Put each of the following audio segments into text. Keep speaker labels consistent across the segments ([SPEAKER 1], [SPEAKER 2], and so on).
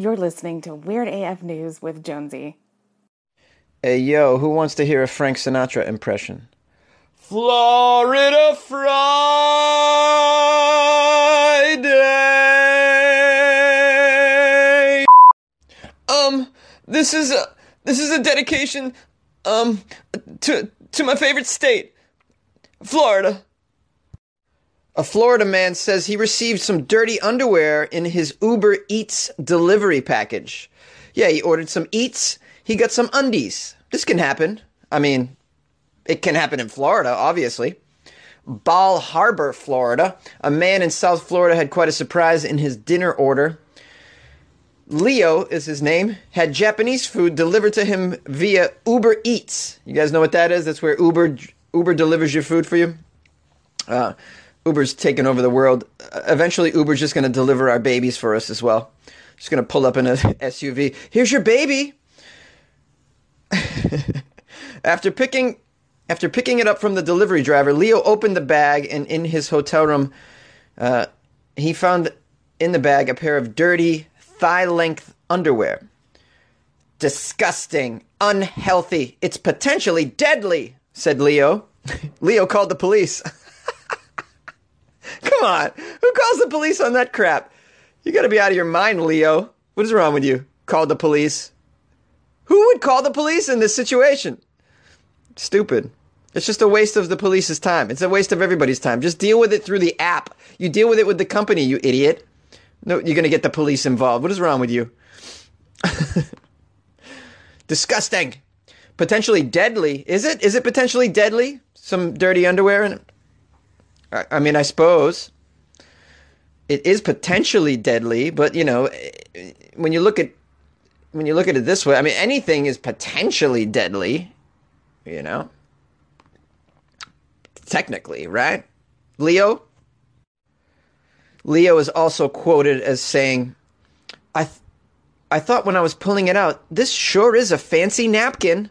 [SPEAKER 1] You're listening to Weird AF News with Jonesy.
[SPEAKER 2] Hey, yo, who wants to hear a Frank Sinatra impression?
[SPEAKER 3] Florida Friday. Um, this is a this is a dedication um to to my favorite state, Florida.
[SPEAKER 2] A Florida man says he received some dirty underwear in his Uber Eats delivery package. Yeah, he ordered some eats, he got some undies. This can happen. I mean, it can happen in Florida, obviously. Bal Harbour, Florida. A man in South Florida had quite a surprise in his dinner order. Leo is his name, had Japanese food delivered to him via Uber Eats. You guys know what that is? That's where Uber Uber delivers your food for you. Uh, Uber's taken over the world. Uh, eventually, Uber's just going to deliver our babies for us as well. Just going to pull up in a SUV. Here's your baby. after picking after picking it up from the delivery driver, Leo opened the bag and in his hotel room, uh, he found in the bag a pair of dirty thigh length underwear. Disgusting, unhealthy. It's potentially deadly, said Leo. Leo called the police. Come on. Who calls the police on that crap? You gotta be out of your mind, Leo. What is wrong with you? Called the police. Who would call the police in this situation? Stupid. It's just a waste of the police's time. It's a waste of everybody's time. Just deal with it through the app. You deal with it with the company, you idiot. No, you're going to get the police involved. What is wrong with you? Disgusting. Potentially deadly. Is it? Is it potentially deadly? Some dirty underwear in it? I, mean, I suppose it is potentially deadly, but you know, when you look at when you look at it this way, I mean, anything is potentially deadly, you know? Technically, right? Leo? Leo is also quoted as saying, I, th- I thought when I was pulling it out, this sure is a fancy napkin.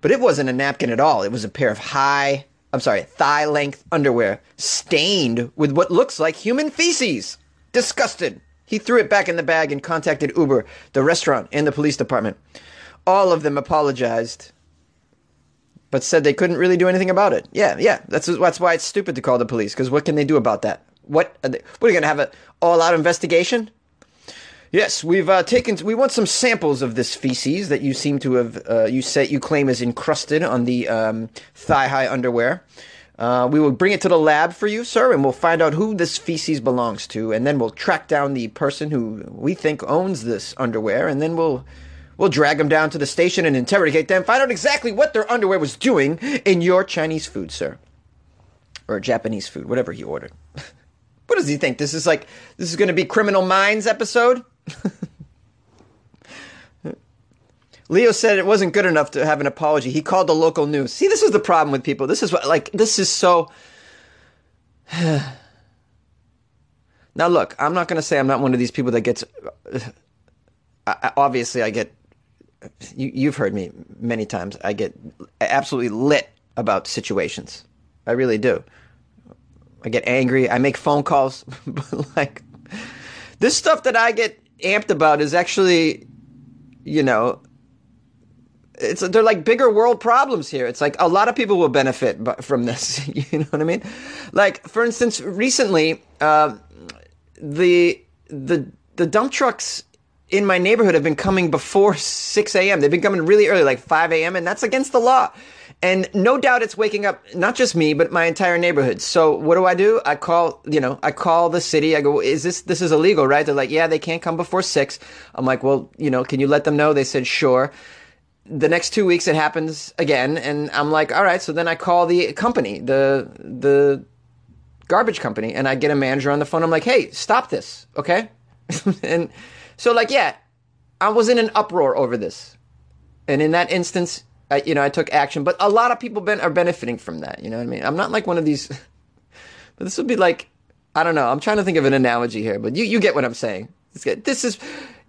[SPEAKER 2] But it wasn't a napkin at all. It was a pair of high, I'm sorry, thigh length underwear stained with what looks like human feces. Disgusted. He threw it back in the bag and contacted Uber, the restaurant, and the police department. All of them apologized, but said they couldn't really do anything about it. Yeah, yeah, that's that's why it's stupid to call the police. Because what can they do about that? What are they, what are you going to have an all-out investigation? Yes, we've uh, taken. We want some samples of this feces that you seem to have. Uh, you say you claim is encrusted on the um, thigh-high underwear. Uh, we will bring it to the lab for you, sir, and we'll find out who this feces belongs to, and then we'll track down the person who we think owns this underwear, and then we'll we'll drag them down to the station and interrogate them, find out exactly what their underwear was doing in your Chinese food, sir, or Japanese food, whatever he ordered. what does he think? This is like this is going to be Criminal Minds episode. Leo said it wasn't good enough to have an apology. He called the local news. See, this is the problem with people. This is what, like, this is so. now, look, I'm not going to say I'm not one of these people that gets. I, obviously, I get. You, you've heard me many times. I get absolutely lit about situations. I really do. I get angry. I make phone calls. but, like, this stuff that I get amped about is actually, you know, it's they're like bigger world problems here. It's like a lot of people will benefit from this. You know what I mean? Like for instance, recently, uh, the the the dump trucks in my neighborhood have been coming before 6 a.m. They've been coming really early, like 5 a.m., and that's against the law. And no doubt it's waking up not just me, but my entire neighborhood. So what do I do? I call, you know, I call the city. I go, is this, this is illegal, right? They're like, yeah, they can't come before six. I'm like, well, you know, can you let them know? They said, sure the next two weeks it happens again and i'm like all right so then i call the company the the garbage company and i get a manager on the phone i'm like hey stop this okay and so like yeah i was in an uproar over this and in that instance I, you know i took action but a lot of people ben- are benefiting from that you know what i mean i'm not like one of these but this would be like i don't know i'm trying to think of an analogy here but you, you get what i'm saying this is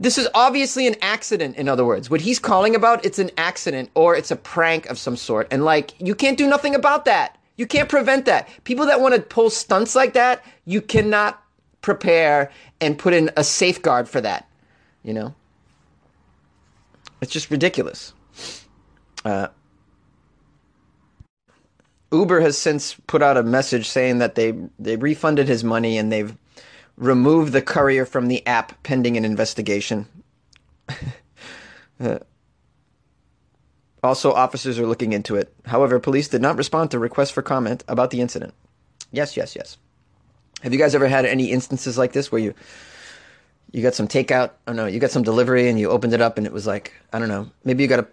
[SPEAKER 2] this is obviously an accident, in other words. What he's calling about, it's an accident or it's a prank of some sort. And like, you can't do nothing about that. You can't prevent that. People that want to pull stunts like that, you cannot prepare and put in a safeguard for that. You know? It's just ridiculous. Uh, Uber has since put out a message saying that they they refunded his money and they've removed the courier from the app pending an investigation. uh, also, officers are looking into it. However, police did not respond to requests for comment about the incident. Yes, yes, yes. Have you guys ever had any instances like this where you you got some takeout? Oh no, you got some delivery and you opened it up and it was like I don't know. Maybe you got a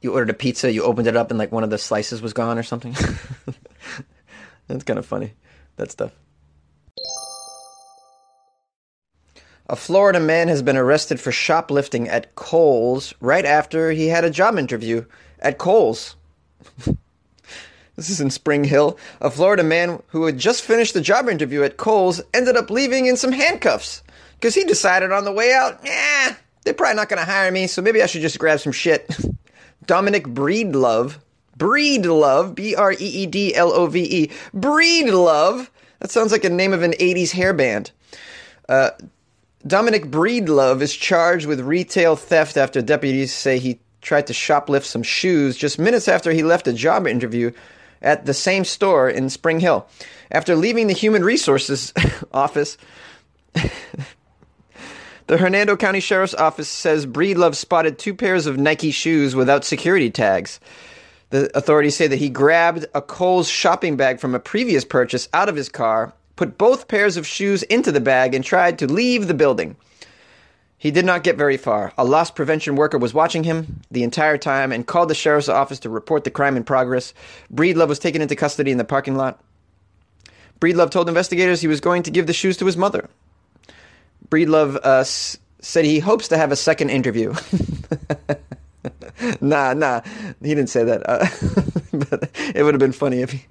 [SPEAKER 2] you ordered a pizza, you opened it up, and like one of the slices was gone or something. That's kind of funny, that stuff. A Florida man has been arrested for shoplifting at Kohl's right after he had a job interview at Kohl's. this is in Spring Hill. A Florida man who had just finished the job interview at Kohl's ended up leaving in some handcuffs because he decided on the way out, yeah, they're probably not going to hire me, so maybe I should just grab some shit. Dominic Breedlove. Breedlove. B R E E D L O V E. Breedlove. That sounds like a name of an 80s hair band. Uh, Dominic Breedlove is charged with retail theft after deputies say he tried to shoplift some shoes just minutes after he left a job interview at the same store in Spring Hill. After leaving the Human Resources office, The Hernando County Sheriff's Office says Breedlove spotted two pairs of Nike shoes without security tags. The authorities say that he grabbed a Kohl's shopping bag from a previous purchase out of his car, put both pairs of shoes into the bag, and tried to leave the building. He did not get very far. A loss prevention worker was watching him the entire time and called the sheriff's office to report the crime in progress. Breedlove was taken into custody in the parking lot. Breedlove told investigators he was going to give the shoes to his mother. Breedlove uh, said he hopes to have a second interview. nah, nah, he didn't say that. Uh, but it would have been funny if he.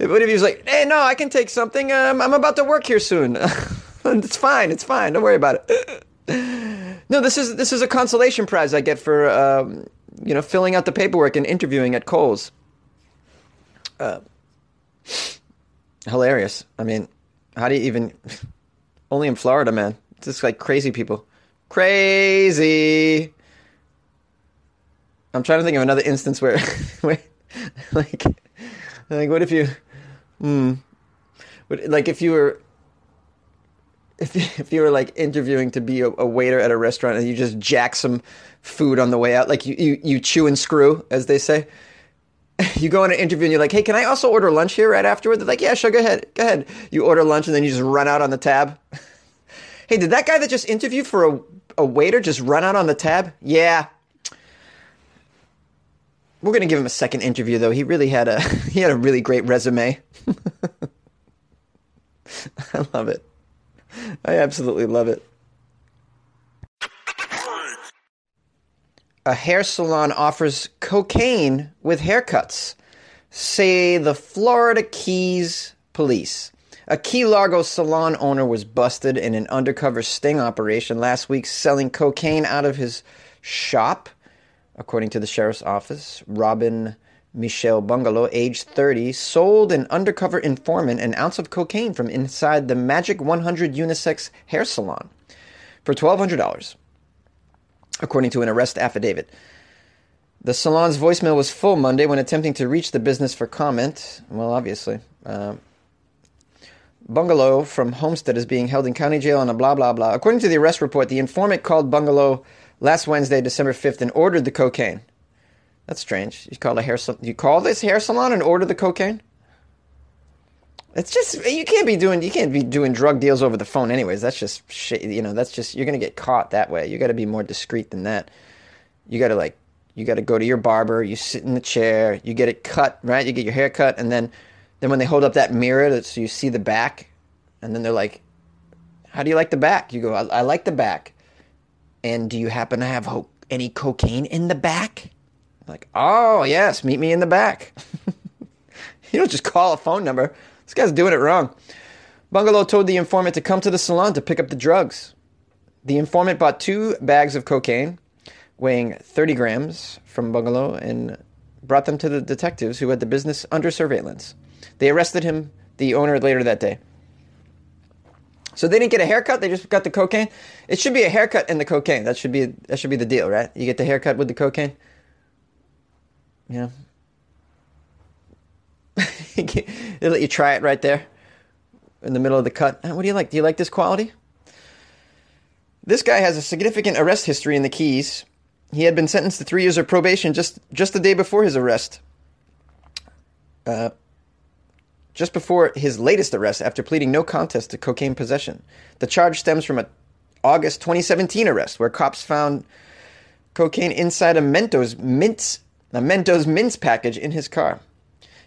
[SPEAKER 2] Would have he was like, "Hey, no, I can take something. Um, I'm about to work here soon. it's fine. It's fine. Don't worry about it." no, this is this is a consolation prize I get for um, you know filling out the paperwork and interviewing at Kohl's. Uh, hilarious. I mean, how do you even? Only in Florida, man. It's just like crazy people. Crazy. I'm trying to think of another instance where, where like, like what if you, hmm, what, like if you were, if if you were like interviewing to be a, a, waiter at a restaurant and you just jack some food on the way out, like you, you you chew and screw, as they say. You go on an interview and you're like, "Hey, can I also order lunch here right afterward?" They're like, "Yeah, sure, go ahead, go ahead." You order lunch and then you just run out on the tab. hey, did that guy that just interviewed for a, a waiter just run out on the tab? Yeah. We're gonna give him a second interview though. He really had a he had a really great resume. I love it. I absolutely love it. A hair salon offers cocaine with haircuts, say the Florida Keys police. A Key Largo salon owner was busted in an undercover sting operation last week selling cocaine out of his shop. According to the sheriff's office, Robin Michelle Bungalow, age 30, sold an undercover informant an ounce of cocaine from inside the Magic 100 unisex hair salon for $1,200 according to an arrest affidavit. The salon's voicemail was full Monday when attempting to reach the business for comment. Well, obviously. Uh, Bungalow from Homestead is being held in county jail on a blah, blah, blah. According to the arrest report, the informant called Bungalow last Wednesday, December 5th, and ordered the cocaine. That's strange. You call a hair you call this hair salon and order the cocaine? It's just you can't be doing you can't be doing drug deals over the phone anyways. That's just shit, you know, that's just you're going to get caught that way. You got to be more discreet than that. You got to like you got to go to your barber, you sit in the chair, you get it cut, right? You get your hair cut and then then when they hold up that mirror so you see the back and then they're like how do you like the back? You go I, I like the back. And do you happen to have ho- any cocaine in the back? Like, "Oh, yes, meet me in the back." you don't just call a phone number. This guy's doing it wrong. Bungalow told the informant to come to the salon to pick up the drugs. The informant bought two bags of cocaine, weighing 30 grams, from Bungalow and brought them to the detectives who had the business under surveillance. They arrested him, the owner, later that day. So they didn't get a haircut; they just got the cocaine. It should be a haircut and the cocaine. That should be that should be the deal, right? You get the haircut with the cocaine. Yeah. they let you try it right there in the middle of the cut. What do you like? Do you like this quality? This guy has a significant arrest history in the Keys. He had been sentenced to three years of probation just just the day before his arrest. Uh, just before his latest arrest after pleading no contest to cocaine possession. The charge stems from a August 2017 arrest where cops found cocaine inside a Mentos mints a Mentos mints package in his car.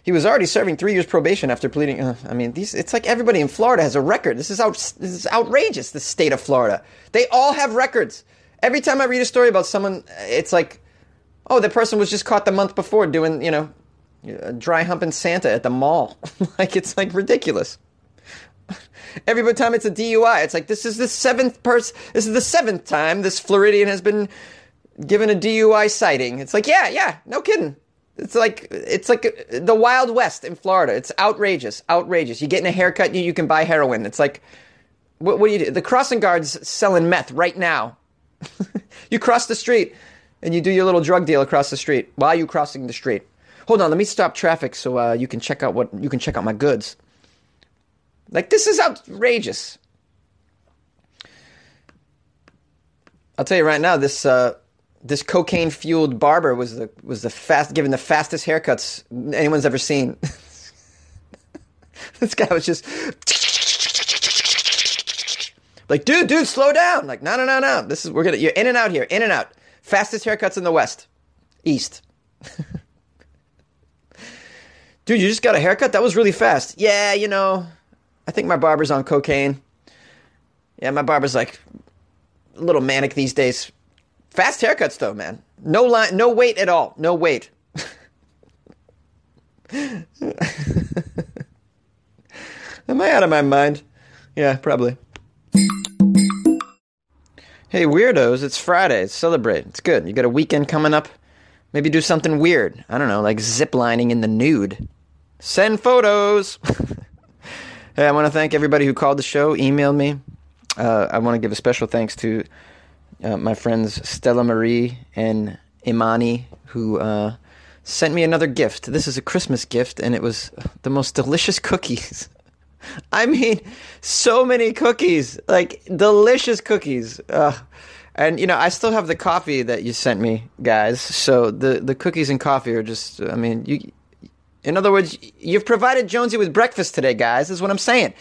[SPEAKER 2] He was already serving three years probation after pleading. Uh, I mean, these, it's like everybody in Florida has a record. This is, out, this is outrageous, the state of Florida. They all have records. Every time I read a story about someone, it's like, oh, the person was just caught the month before doing, you know, dry humping Santa at the mall. like, it's like ridiculous. Every time it's a DUI, it's like, this is the seventh person, this is the seventh time this Floridian has been given a DUI citing. It's like, yeah, yeah, no kidding. It's like it's like the Wild West in Florida. It's outrageous, outrageous. You getting a haircut, you, you can buy heroin. It's like, what, what do you do? The crossing guards selling meth right now. you cross the street and you do your little drug deal across the street while you crossing the street. Hold on, let me stop traffic so uh, you can check out what you can check out my goods. Like this is outrageous. I'll tell you right now, this uh, this cocaine fueled barber was the was the fast given the fastest haircuts anyone's ever seen. this guy was just like, dude, dude, slow down. Like, no, no, no, no. This is we're gonna you're in and out here, in and out. Fastest haircuts in the West, East. dude, you just got a haircut. That was really fast. Yeah, you know, I think my barber's on cocaine. Yeah, my barber's like a little manic these days. Fast haircuts though, man. No line, no wait at all. No wait. Am I out of my mind? Yeah, probably. Hey, weirdos, it's Friday. Celebrate. It's good. You got a weekend coming up. Maybe do something weird. I don't know, like ziplining in the nude. Send photos. hey, I want to thank everybody who called the show, emailed me. Uh, I want to give a special thanks to uh, my friends Stella Marie and Imani, who uh, sent me another gift. This is a Christmas gift, and it was the most delicious cookies. I mean, so many cookies, like delicious cookies. and you know, I still have the coffee that you sent me, guys. So the the cookies and coffee are just. I mean, you. In other words, you've provided Jonesy with breakfast today, guys. Is what I'm saying.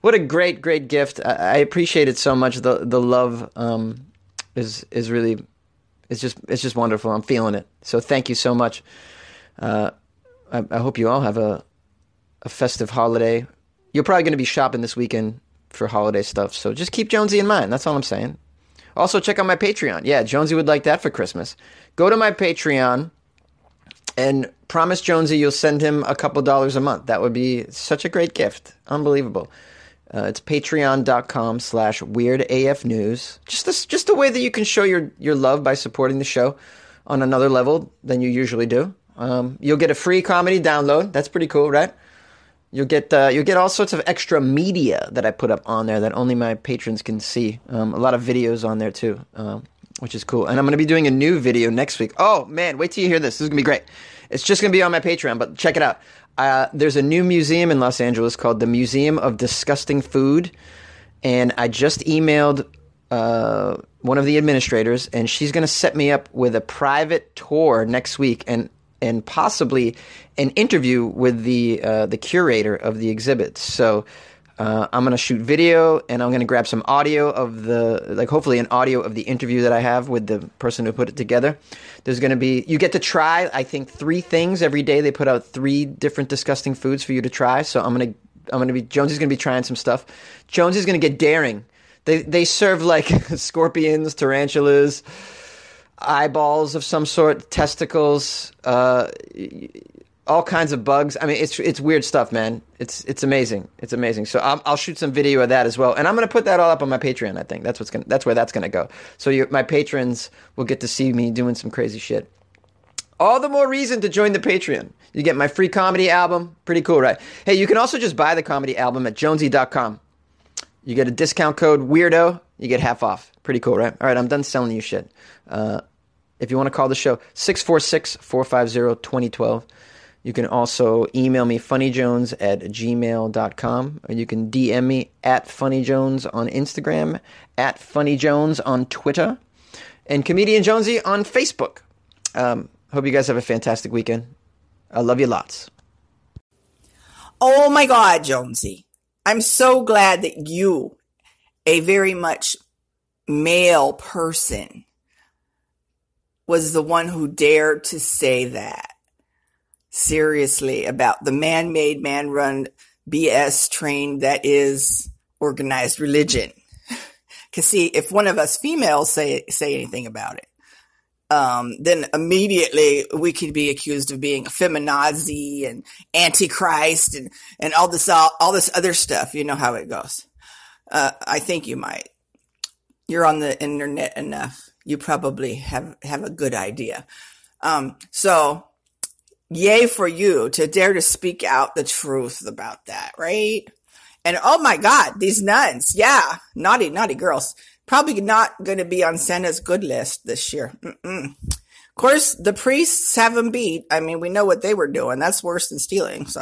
[SPEAKER 2] What a great, great gift! I, I appreciate it so much. The the love um, is is really it's just it's just wonderful. I'm feeling it. So thank you so much. Uh, I, I, hope you all have a a festive holiday. You're probably going to be shopping this weekend for holiday stuff. So just keep Jonesy in mind. That's all I'm saying. Also check out my Patreon. Yeah, Jonesy would like that for Christmas. Go to my Patreon and promise Jonesy you'll send him a couple dollars a month. That would be such a great gift. Unbelievable. Uh, it's patreon.com slash weirdafnews. Just this, just a way that you can show your, your love by supporting the show on another level than you usually do. Um, you'll get a free comedy download. That's pretty cool, right? You'll get uh, you'll get all sorts of extra media that I put up on there that only my patrons can see. Um, a lot of videos on there too, um, which is cool. And I'm going to be doing a new video next week. Oh man, wait till you hear this. This is going to be great. It's just going to be on my Patreon, but check it out. Uh, there's a new museum in Los Angeles called the Museum of Disgusting Food, and I just emailed uh, one of the administrators, and she's going to set me up with a private tour next week, and and possibly an interview with the uh, the curator of the exhibits. So uh, I'm to shoot video and I'm to grab some audio of the, like, hopefully an audio of the interview that I have with the person who put it together. There's to be, you get to try, I think, three things every day. They put out three different disgusting foods for you to try. So I'm to, I'm to be, Jonesy's to be trying some stuff. Jonesy's to get daring. They, they serve like scorpions, tarantulas, eyeballs of some sort, testicles, uh, all kinds of bugs. I mean, it's it's weird stuff, man. It's it's amazing. It's amazing. So I'll, I'll shoot some video of that as well, and I'm gonna put that all up on my Patreon. I think that's what's gonna that's where that's gonna go. So my patrons will get to see me doing some crazy shit. All the more reason to join the Patreon. You get my free comedy album. Pretty cool, right? Hey, you can also just buy the comedy album at jonesy.com. You get a discount code weirdo. You get half off. Pretty cool, right? All right, I'm done selling you shit. Uh, if you want to call the show, 646 450 2012. You can also email me funnyjones at gmail.com or you can DM me at funnyjones on Instagram, at funnyjones on Twitter, and Comedian Jonesy on Facebook. Um, hope you guys have a fantastic weekend. I love you lots.
[SPEAKER 4] Oh my God, Jonesy. I'm so glad that you, a very much male person, was the one who dared to say that seriously about the man made, man run BS train that is organized religion. Cause see, if one of us females say, say anything about it, um, then immediately we could be accused of being a feminazi and antichrist and, and all this, all, all this other stuff. You know how it goes. Uh, I think you might. You're on the internet enough. You probably have, have a good idea. Um, so yay for you to dare to speak out the truth about that, right? And oh my God, these nuns. Yeah. Naughty, naughty girls probably not going to be on Santa's good list this year. Mm-mm. Of course, the priests have them beat. I mean, we know what they were doing. That's worse than stealing. So.